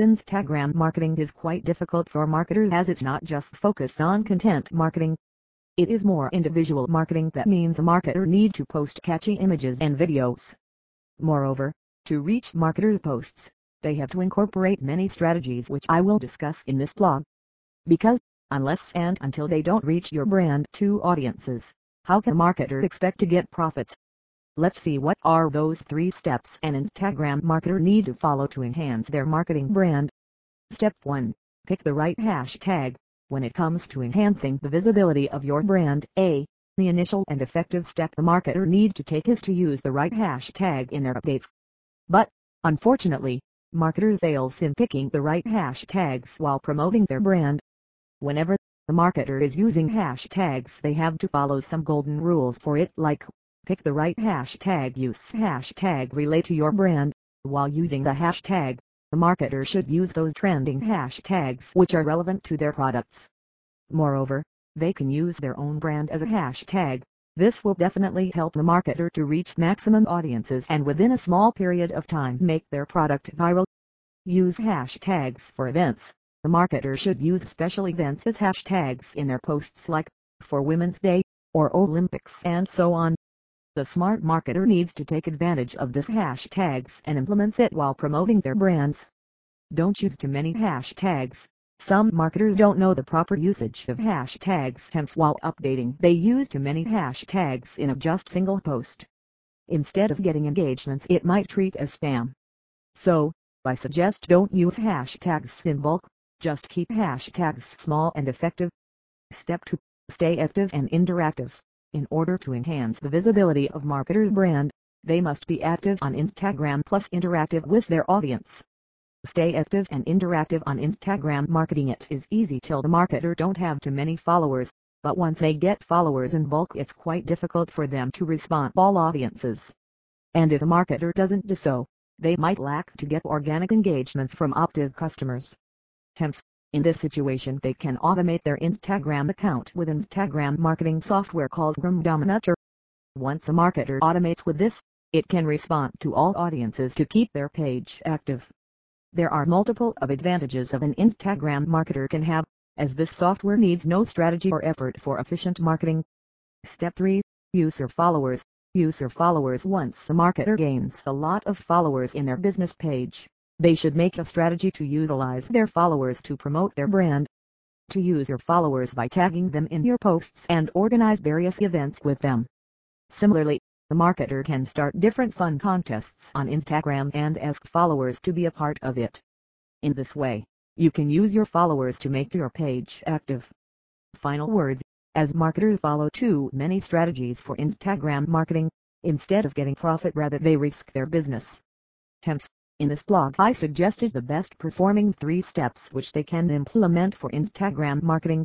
Instagram marketing is quite difficult for marketers as it's not just focused on content marketing. It is more individual marketing that means a marketer need to post catchy images and videos. Moreover, to reach marketers' posts, they have to incorporate many strategies which I will discuss in this blog. Because, unless and until they don't reach your brand to audiences, how can marketers expect to get profits? Let's see what are those three steps an Instagram marketer need to follow to enhance their marketing brand. Step 1. Pick the right hashtag. When it comes to enhancing the visibility of your brand, A. The initial and effective step the marketer need to take is to use the right hashtag in their updates. But, unfortunately, marketer fails in picking the right hashtags while promoting their brand. Whenever the marketer is using hashtags they have to follow some golden rules for it like Pick the right hashtag Use hashtag relate to your brand. While using the hashtag, the marketer should use those trending hashtags which are relevant to their products. Moreover, they can use their own brand as a hashtag. This will definitely help the marketer to reach maximum audiences and within a small period of time make their product viral. Use hashtags for events. The marketer should use special events as hashtags in their posts like, for Women's Day, or Olympics and so on. The smart marketer needs to take advantage of this hashtags and implements it while promoting their brands. Don't use too many hashtags. Some marketers don't know the proper usage of hashtags hence while updating they use too many hashtags in a just single post. Instead of getting engagements it might treat as spam. So, I suggest don't use hashtags in bulk, just keep hashtags small and effective. Step 2. Stay active and interactive. In order to enhance the visibility of marketers' brand, they must be active on Instagram plus interactive with their audience. Stay active and interactive on Instagram marketing it is easy till the marketer don't have too many followers, but once they get followers in bulk it's quite difficult for them to respond all audiences. And if a marketer doesn't do so, they might lack to get organic engagements from active customers. Hence, in this situation they can automate their Instagram account with Instagram marketing software called Groomedominator. Once a marketer automates with this, it can respond to all audiences to keep their page active. There are multiple of advantages of an Instagram marketer can have, as this software needs no strategy or effort for efficient marketing. Step 3. User followers. User followers Once a marketer gains a lot of followers in their business page, they should make a strategy to utilize their followers to promote their brand. To use your followers by tagging them in your posts and organize various events with them. Similarly, the marketer can start different fun contests on Instagram and ask followers to be a part of it. In this way, you can use your followers to make your page active. Final words, as marketers follow too many strategies for Instagram marketing, instead of getting profit rather they risk their business. Hence, in this blog I suggested the best performing three steps which they can implement for Instagram marketing.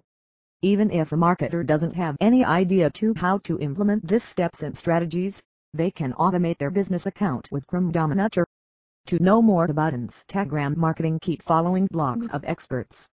Even if a marketer doesn't have any idea to how to implement these steps and strategies, they can automate their business account with Groomedominator. To know more about Instagram marketing keep following blogs of experts.